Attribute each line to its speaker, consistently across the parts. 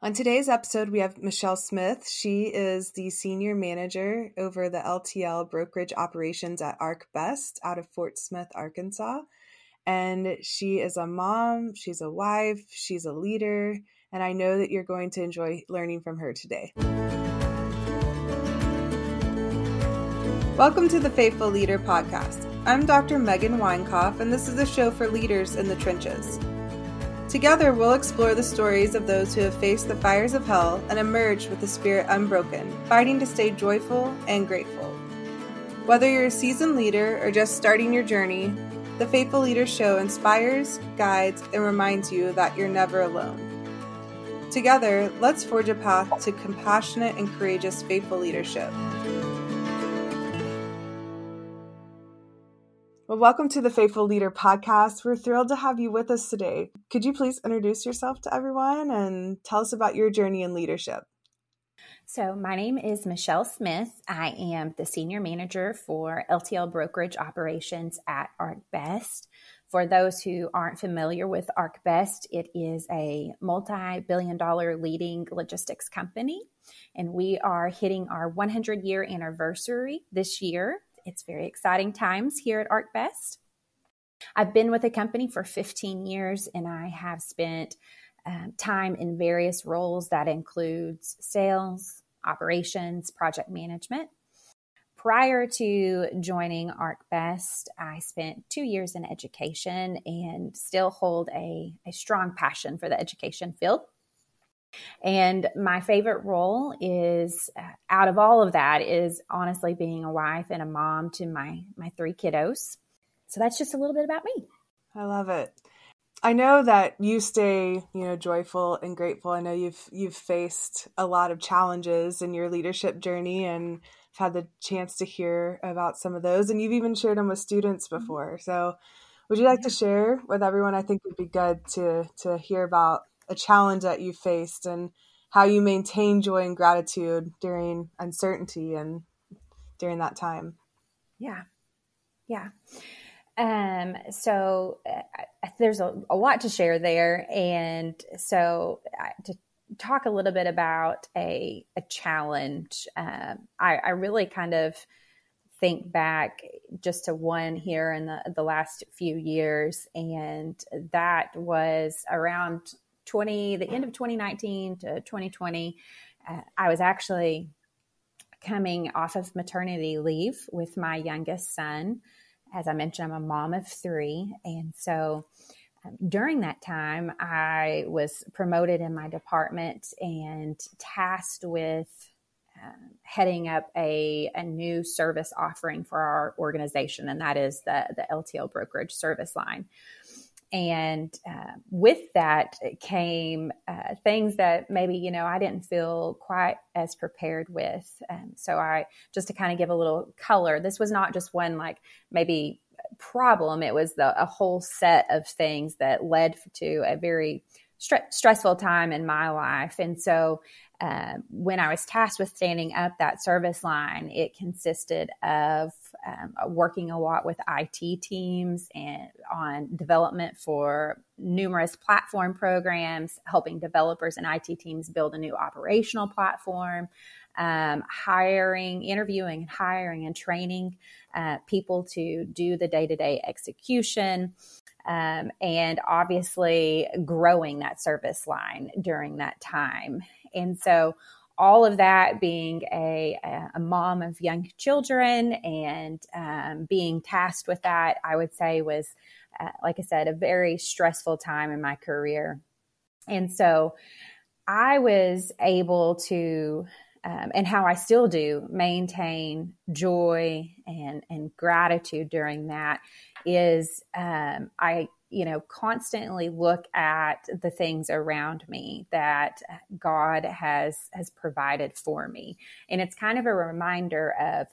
Speaker 1: On today's episode, we have Michelle Smith. She is the senior manager over the LTL brokerage operations at ArcBest out of Fort Smith, Arkansas. And she is a mom, she's a wife, she's a leader, and I know that you're going to enjoy learning from her today. Welcome to the Faithful Leader Podcast. I'm Dr. Megan Weinkoff, and this is a show for leaders in the trenches. Together, we'll explore the stories of those who have faced the fires of hell and emerged with the spirit unbroken, fighting to stay joyful and grateful. Whether you're a seasoned leader or just starting your journey, the Faithful Leader Show inspires, guides, and reminds you that you're never alone. Together, let's forge a path to compassionate and courageous faithful leadership. Well, welcome to the Faithful Leader podcast. We're thrilled to have you with us today. Could you please introduce yourself to everyone and tell us about your journey in leadership?
Speaker 2: So, my name is Michelle Smith. I am the senior manager for LTL brokerage operations at ArcBest. For those who aren't familiar with ArcBest, it is a multi billion dollar leading logistics company. And we are hitting our 100 year anniversary this year. It's very exciting times here at ArcBest. I've been with the company for 15 years and I have spent um, time in various roles that includes sales, operations, project management. Prior to joining ArcBest, I spent two years in education and still hold a, a strong passion for the education field. And my favorite role is uh, out of all of that is honestly being a wife and a mom to my my three kiddos. So that's just a little bit about me.
Speaker 1: I love it. I know that you stay, you know, joyful and grateful. I know you've you've faced a lot of challenges in your leadership journey and I've had the chance to hear about some of those and you've even shared them with students mm-hmm. before. So, would you like to share with everyone? I think it'd be good to to hear about a challenge that you faced and how you maintain joy and gratitude during uncertainty and during that time.
Speaker 2: Yeah. Yeah. Um, so uh, there's a, a, lot to share there. And so to talk a little bit about a, a challenge, um, I, I really kind of think back just to one here in the, the last few years. And that was around 20, the end of 2019 to 2020, uh, I was actually coming off of maternity leave with my youngest son. As I mentioned, I'm a mom of three. And so um, during that time, I was promoted in my department and tasked with um, heading up a, a new service offering for our organization, and that is the, the LTL brokerage service line. And uh, with that came uh, things that maybe, you know, I didn't feel quite as prepared with. Um, so I, just to kind of give a little color, this was not just one like maybe problem, it was the, a whole set of things that led to a very stre- stressful time in my life. And so uh, when I was tasked with standing up that service line, it consisted of um, working a lot with IT teams and on development for numerous platform programs, helping developers and IT teams build a new operational platform, um, hiring, interviewing, and hiring and training uh, people to do the day to day execution. Um, and obviously growing that service line during that time. And so, all of that being a, a mom of young children and um, being tasked with that, I would say was, uh, like I said, a very stressful time in my career. And so I was able to, um, and how I still do, maintain joy and, and gratitude during that is um, I you know constantly look at the things around me that god has has provided for me. And it's kind of a reminder of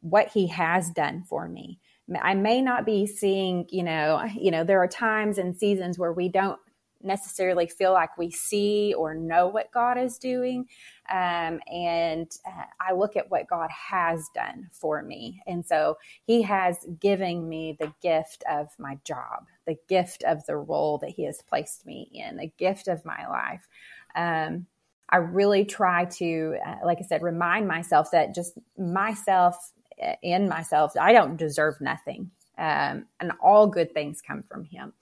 Speaker 2: what he has done for me. I may not be seeing you know you know there are times and seasons where we don't necessarily feel like we see or know what god is doing um, and uh, I look at what God has done for me. And so He has given me the gift of my job, the gift of the role that He has placed me in, the gift of my life. Um, I really try to, uh, like I said, remind myself that just myself uh, in myself, I don't deserve nothing. Um, and all good things come from Him.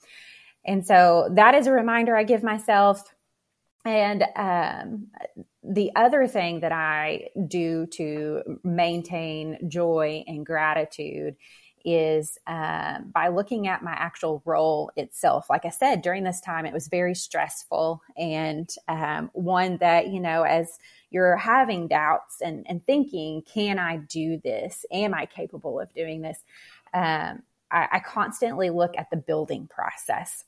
Speaker 2: And so that is a reminder I give myself. And um, the other thing that I do to maintain joy and gratitude is um, by looking at my actual role itself. Like I said, during this time, it was very stressful and um, one that, you know, as you're having doubts and, and thinking, can I do this? Am I capable of doing this? Um, I, I constantly look at the building process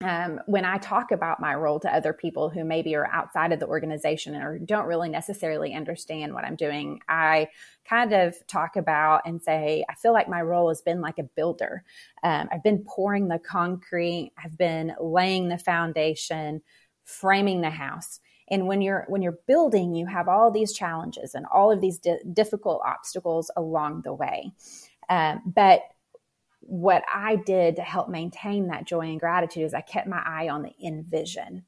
Speaker 2: um, when I talk about my role to other people who maybe are outside of the organization or don't really necessarily understand what I'm doing, I kind of talk about and say, I feel like my role has been like a builder. Um, I've been pouring the concrete, I've been laying the foundation, framing the house. And when you're when you're building, you have all these challenges and all of these di- difficult obstacles along the way. Um, but what I did to help maintain that joy and gratitude is I kept my eye on the envision.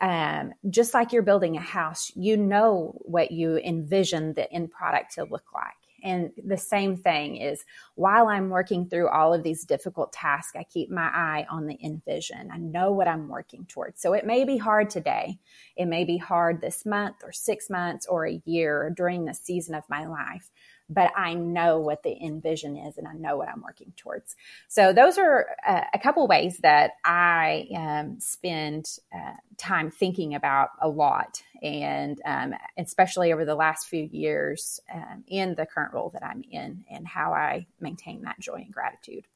Speaker 2: Um, just like you're building a house, you know what you envision the end product to look like. And the same thing is while I'm working through all of these difficult tasks, I keep my eye on the envision. I know what I'm working towards. So it may be hard today. It may be hard this month or six months or a year during the season of my life but I know what the envision is and I know what I'm working towards. So those are uh, a couple ways that I um, spend uh, time thinking about a lot, and um, especially over the last few years um, in the current role that I'm in, and how I maintain that joy and gratitude.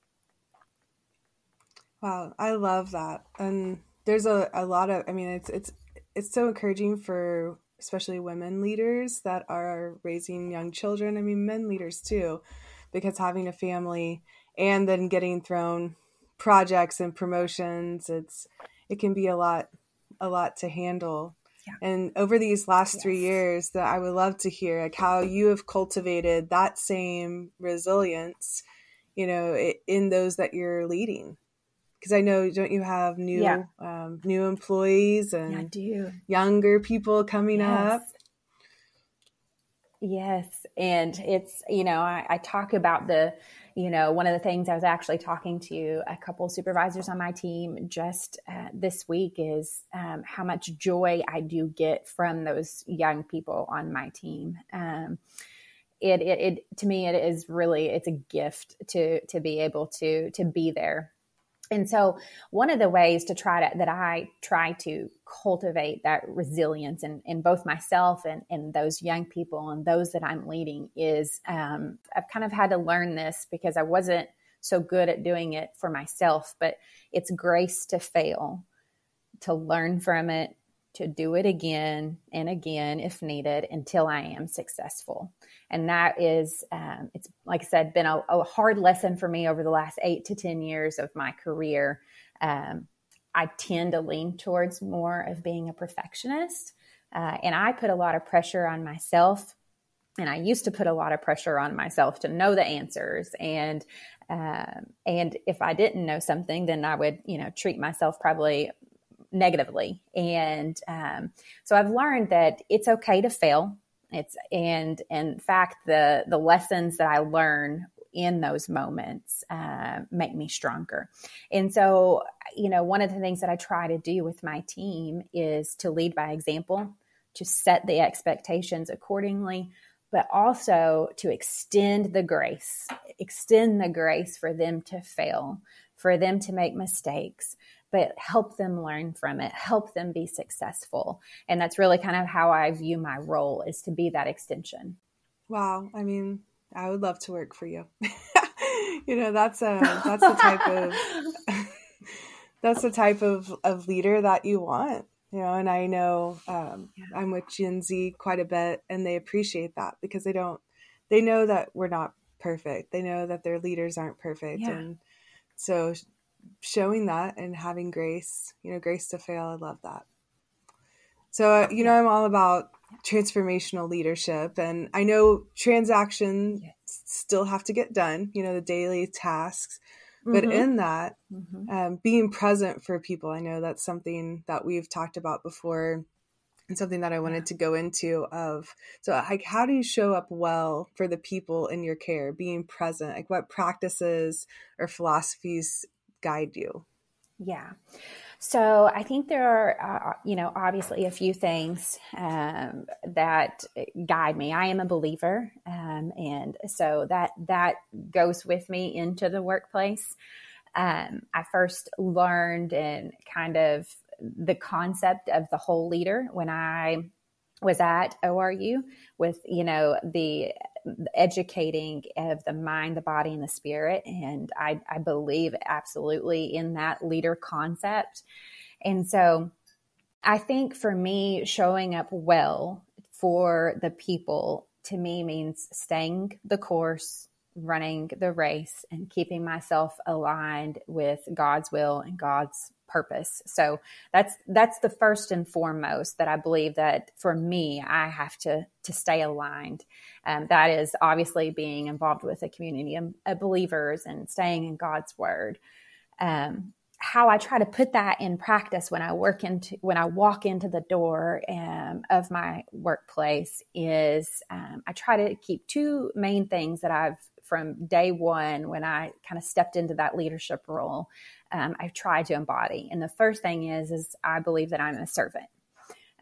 Speaker 1: Wow, I love that, and there's a, a lot of. I mean, it's it's it's so encouraging for especially women leaders that are raising young children. I mean, men leaders too, because having a family and then getting thrown projects and promotions, it's it can be a lot a lot to handle. Yeah. And over these last yes. three years, that I would love to hear like how you have cultivated that same resilience, you know, in those that you're leading because I know don't you have new yeah. um, new employees and
Speaker 2: yeah,
Speaker 1: younger people coming yes. up?
Speaker 2: Yes, and it's you know I, I, talk about the you know one of the things I was actually talking to a couple supervisors on my team just uh, this week is um, how much joy I do get from those young people on my team. Um, it, it, it to me it is really it's a gift to to be able to to be there and so one of the ways to try to that i try to cultivate that resilience in, in both myself and, and those young people and those that i'm leading is um, i've kind of had to learn this because i wasn't so good at doing it for myself but it's grace to fail to learn from it to do it again and again if needed until I am successful. And that is, um, it's like I said, been a, a, hard lesson for me over the last eight to 10 years of my career. Um, I tend to lean towards more of being a perfectionist. Uh, and I put a lot of pressure on myself. And I used to put a lot of pressure on myself to know the answers. And um, and if I didn't know something, then I would, you know, treat myself probably negatively. And um, so I've learned that it's okay to fail. It's and, in fact the the lessons that I learn in those moments uh, make me stronger. And so, you know, one of the things that I try to do with my team is to lead by example, to set the expectations accordingly, but also to extend the grace, extend the grace for them to fail, for them to make mistakes, but help them learn from it, help them be successful. And that's really kind of how I view my role is to be that extension.
Speaker 1: Wow. I mean, I would love to work for you. you know, that's a that's the type of that's the type of, of leader that you want. You know, and I know um. I'm with Gen Z quite a bit and they appreciate that because they don't they know that we're not perfect. They know that their leaders aren't perfect. Yeah. And so showing that and having grace, you know, grace to fail. I love that. So, uh, you know, I'm all about transformational leadership, and I know transactions yes. still have to get done, you know, the daily tasks. But mm-hmm. in that, mm-hmm. um, being present for people, I know that's something that we've talked about before. and something that I wanted to go into of so like how do you show up well for the people in your care being present like what practices or philosophies guide you
Speaker 2: yeah so I think there are, uh, you know, obviously a few things um, that guide me. I am a believer, um, and so that that goes with me into the workplace. Um, I first learned and kind of the concept of the whole leader when I was at ORU with, you know, the educating of the mind, the body, and the spirit. And I, I believe absolutely in that leader concept. And so I think for me, showing up well for the people to me means staying the course, running the race, and keeping myself aligned with God's will and God's purpose. So that's that's the first and foremost that I believe that for me I have to to stay aligned. Um, that is obviously being involved with a community of, believers and staying in God's word. Um, how I try to put that in practice when I work into when I walk into the door um, of my workplace is um, I try to keep two main things that I've from day one when I kind of stepped into that leadership role um, I've tried to embody. And the first thing is, is I believe that I'm a servant.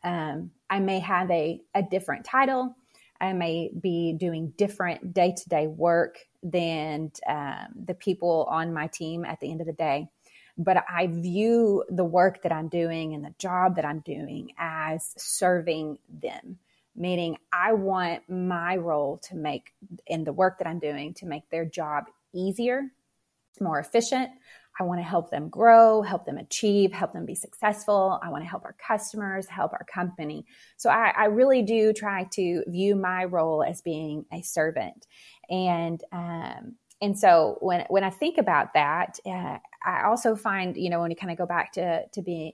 Speaker 2: Um, I may have a, a different title. I may be doing different day to day work than um, the people on my team at the end of the day. But I view the work that I'm doing and the job that I'm doing as serving them, meaning I want my role to make in the work that I'm doing to make their job easier, more efficient. I want to help them grow, help them achieve, help them be successful. I want to help our customers, help our company. So I, I really do try to view my role as being a servant. And, um, and so when, when I think about that, uh, I also find, you know, when you kind of go back to, to being,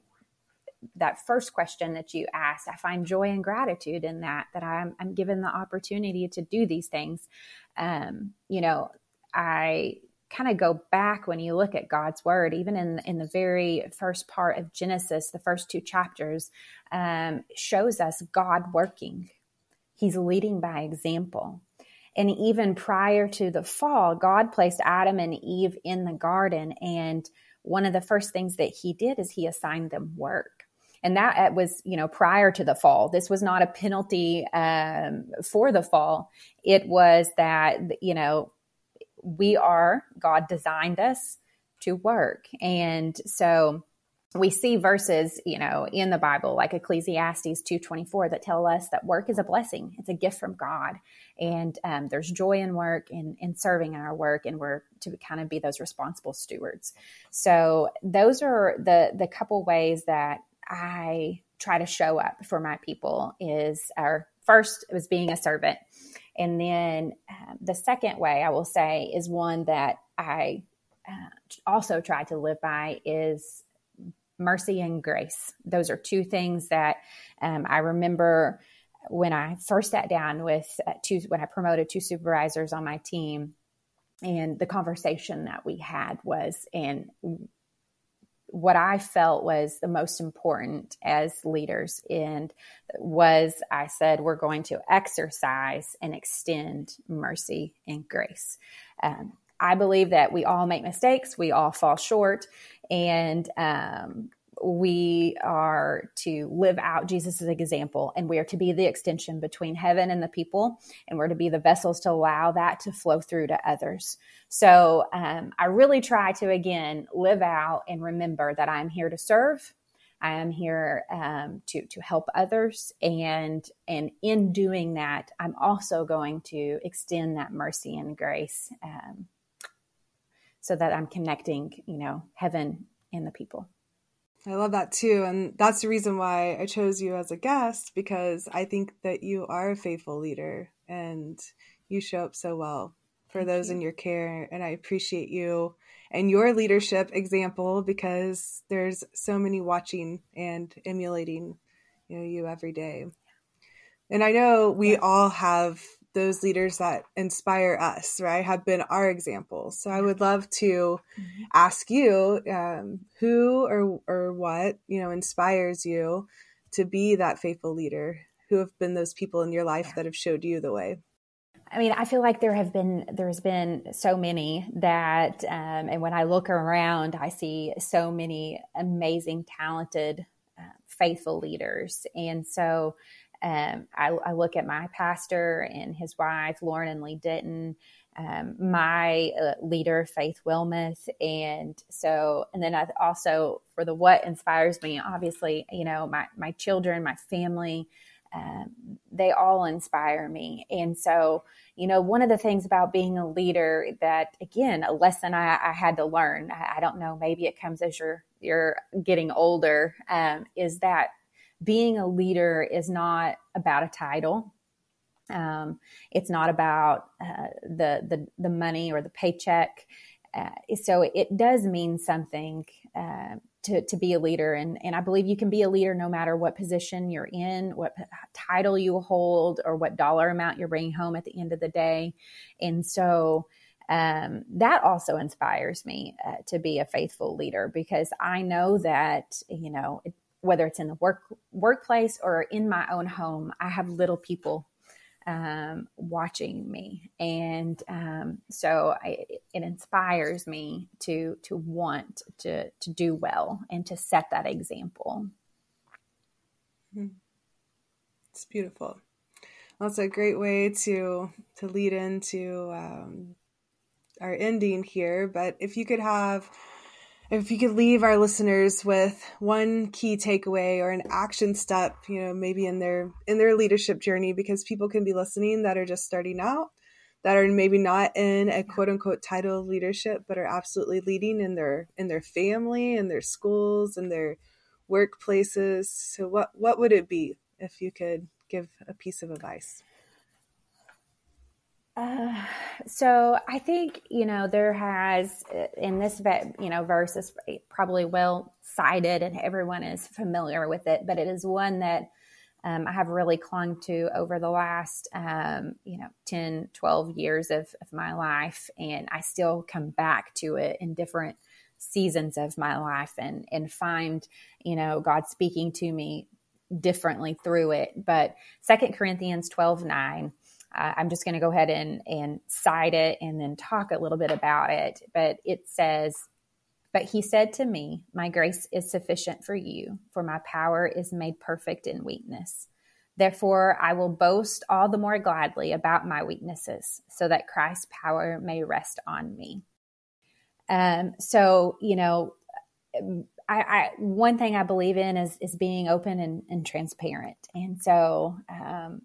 Speaker 2: that first question that you asked, I find joy and gratitude in that, that I'm, I'm given the opportunity to do these things. Um, you know, I kind of go back when you look at God's word, even in in the very first part of Genesis, the first two chapters, um, shows us God working. He's leading by example. And even prior to the fall, God placed Adam and Eve in the garden. And one of the first things that he did is he assigned them work. And that uh, was, you know, prior to the fall. This was not a penalty um, for the fall. It was that, you know, we are, God designed us to work. And so we see verses, you know, in the Bible like Ecclesiastes 2:24 that tell us that work is a blessing. It's a gift from God. And um, there's joy in work and in serving in our work and we're to kind of be those responsible stewards. So those are the the couple ways that I try to show up for my people is our first was being a servant and then um, the second way I will say is one that I uh, also try to live by is mercy and grace. Those are two things that um, I remember when I first sat down with uh, two, when I promoted two supervisors on my team. And the conversation that we had was, and what I felt was the most important as leaders and was I said, we're going to exercise and extend mercy and grace. Um, I believe that we all make mistakes, we all fall short, and um, we are to live out Jesus' example and we are to be the extension between heaven and the people and we're to be the vessels to allow that to flow through to others. So um, i really try to again live out and remember that i'm here to serve. I am here um, to to help others and and in doing that i'm also going to extend that mercy and grace um, so that i'm connecting you know heaven and the people
Speaker 1: I love that too. And that's the reason why I chose you as a guest because I think that you are a faithful leader and you show up so well for Thank those you. in your care. And I appreciate you and your leadership example because there's so many watching and emulating you know you every day. And I know we all have those leaders that inspire us, right, have been our examples. So I would love to mm-hmm. ask you um, who or or what you know inspires you to be that faithful leader? Who have been those people in your life
Speaker 2: Yeah.
Speaker 1: that have showed you the way?
Speaker 2: I mean, I feel like there have been there's been so many that, um, and when I look around, I see so many amazing, talented, uh, faithful leaders, and so um, I, I look at my pastor and his wife, Lauren and Lee Denton, um, my uh, leader, Faith Wilmoth, and so, and then I also for the what inspires me, obviously, you know, my my children, my family. Um, they all inspire me. And so, you know, one of the things about being a leader that, again, a lesson I, I had to learn, I, I, don't know, maybe it comes as you're, you're getting older, um, is that being a leader is not about a title. Um, it's not about uh, the, the, the money or the paycheck. Uh, so it does mean something uh, to, to be a leader. And, and I believe you can be a leader no matter what position you're in, what title you hold, or what dollar amount you're bringing home at the end of the day. And so um, that also inspires me uh, to be a faithful leader because I know that, you know, it, whether it's in the work workplace or in my own home, I have little people um, watching me, and um, so I, it inspires me to to want to to do well and to set that example.
Speaker 1: It's beautiful. That's a great way to to lead into um, our ending here. But if you could have if you could leave our listeners with one key takeaway or an action step you know maybe in their in their leadership journey because people can be listening that are just starting out that are maybe not in a quote unquote title of leadership but are absolutely leading in their in their family in their schools and their workplaces. So what what would it be if you could give a piece of advice
Speaker 2: uh, so I think you know there has in this you know verse is probably well cited and everyone is familiar with it, but it is one that um, I have really clung to over the last um, you know 10, 12 years of, of my life, and I still come back to it in different seasons of my life and and find you know God speaking to me differently through it. But Second Corinthians twelve nine uh, I'm just going to go ahead and, and cite it and then talk a little bit about it. But it says, But he said to me, My grace is sufficient for you, for my power is made perfect in weakness. Therefore, I will boast all the more gladly about my weaknesses, so that Christ's power may rest on me. Um, so, you know, I, I, one thing I believe in is is being open and, and transparent. And so, um,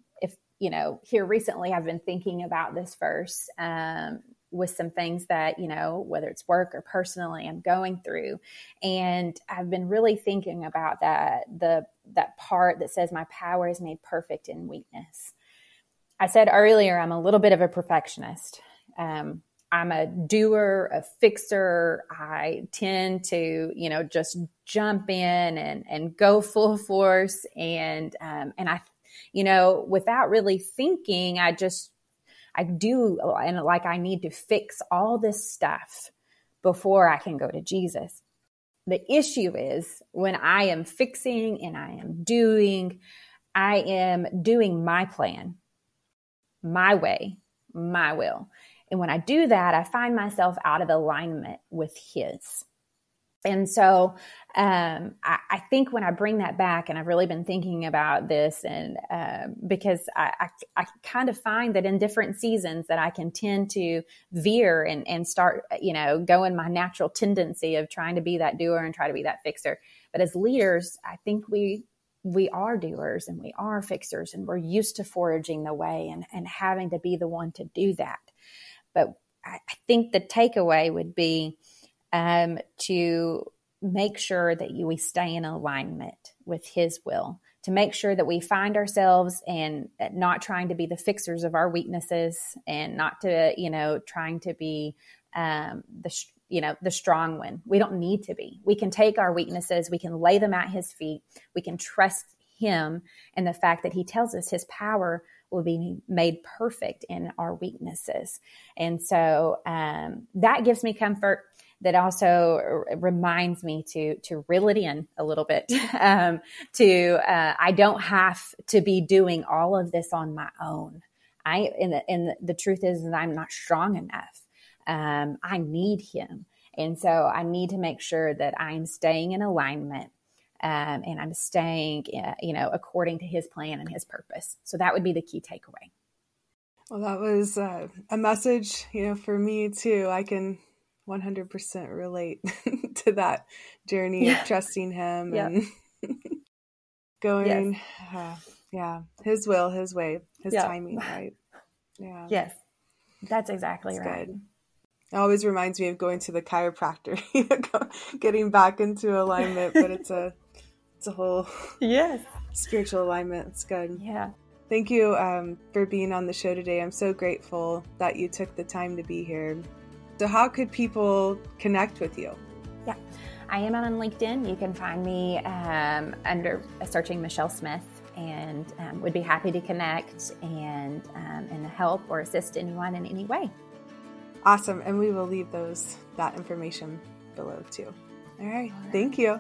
Speaker 2: you know, here recently I've been thinking about this verse um, with some things that, you know, whether it's work or personally, I'm going through. And I've been really thinking about that, the that part that says my power is made perfect in weakness. I said earlier, I'm a little bit of a perfectionist. Um, I'm a doer, a fixer. I tend to, you know, just jump in and, and go full force. And, um, and I you know, without really thinking, I just, I do, and like I need to fix all this stuff before I can go to Jesus. The issue is when I am fixing and I am doing, I am doing my plan, my way, my will. And when I do that, I find myself out of alignment with His. And so um, I, I, think when I bring that back, and I've really been thinking about this, and uh, because I, I, I, kind of find that in different seasons that I can tend to veer and, and start, you know, going my natural tendency of trying to be that doer and try to be that fixer. But as leaders, I think we we are doers and we are fixers, and we're used to foraging the way and, and having to be the one to do that. But I, I think the takeaway would be um, to make sure that you, we stay in alignment with His will, to make sure that we find ourselves and not trying to be the fixers of our weaknesses and not to, you know, trying to be um, the, you know, the strong one. We don't need to be. We can take our weaknesses, we can lay them at His feet, we can trust Him and the fact that He tells us His power will be made perfect in our weaknesses. And so um, that gives me comfort that also reminds me to to reel it in a little bit. Um, to uh, I don't have to be doing all of this on my own. I and the, and the truth is that I'm not strong enough. Um, I need Him, and so I need to make sure that I'm staying in alignment um, and I'm staying, uh, you know, according to His plan and His purpose. So that would be the key takeaway.
Speaker 1: Well, that was uh, a message, you know, for me too. I can 100% relate to that journey yeah. of trusting Him yeah. and going, yes. uh, yeah, His will, His way, His yeah. timing, right?
Speaker 2: Yeah. Yes, that's exactly that's right. Good.
Speaker 1: It always reminds me of going to the chiropractor, getting back into alignment, but it's a it's a whole
Speaker 2: yes
Speaker 1: spiritual alignment. It's good.
Speaker 2: Yeah.
Speaker 1: Thank you um, for being on the show today. I'm so grateful that you took the time to be here. So, how could people connect with you?
Speaker 2: Yeah, I am on LinkedIn. You can find me um, under searching Michelle Smith, and um, would be happy to connect and um, and help or assist anyone in any way.
Speaker 1: Awesome, and we will leave those that information below too. All right, All right. thank you.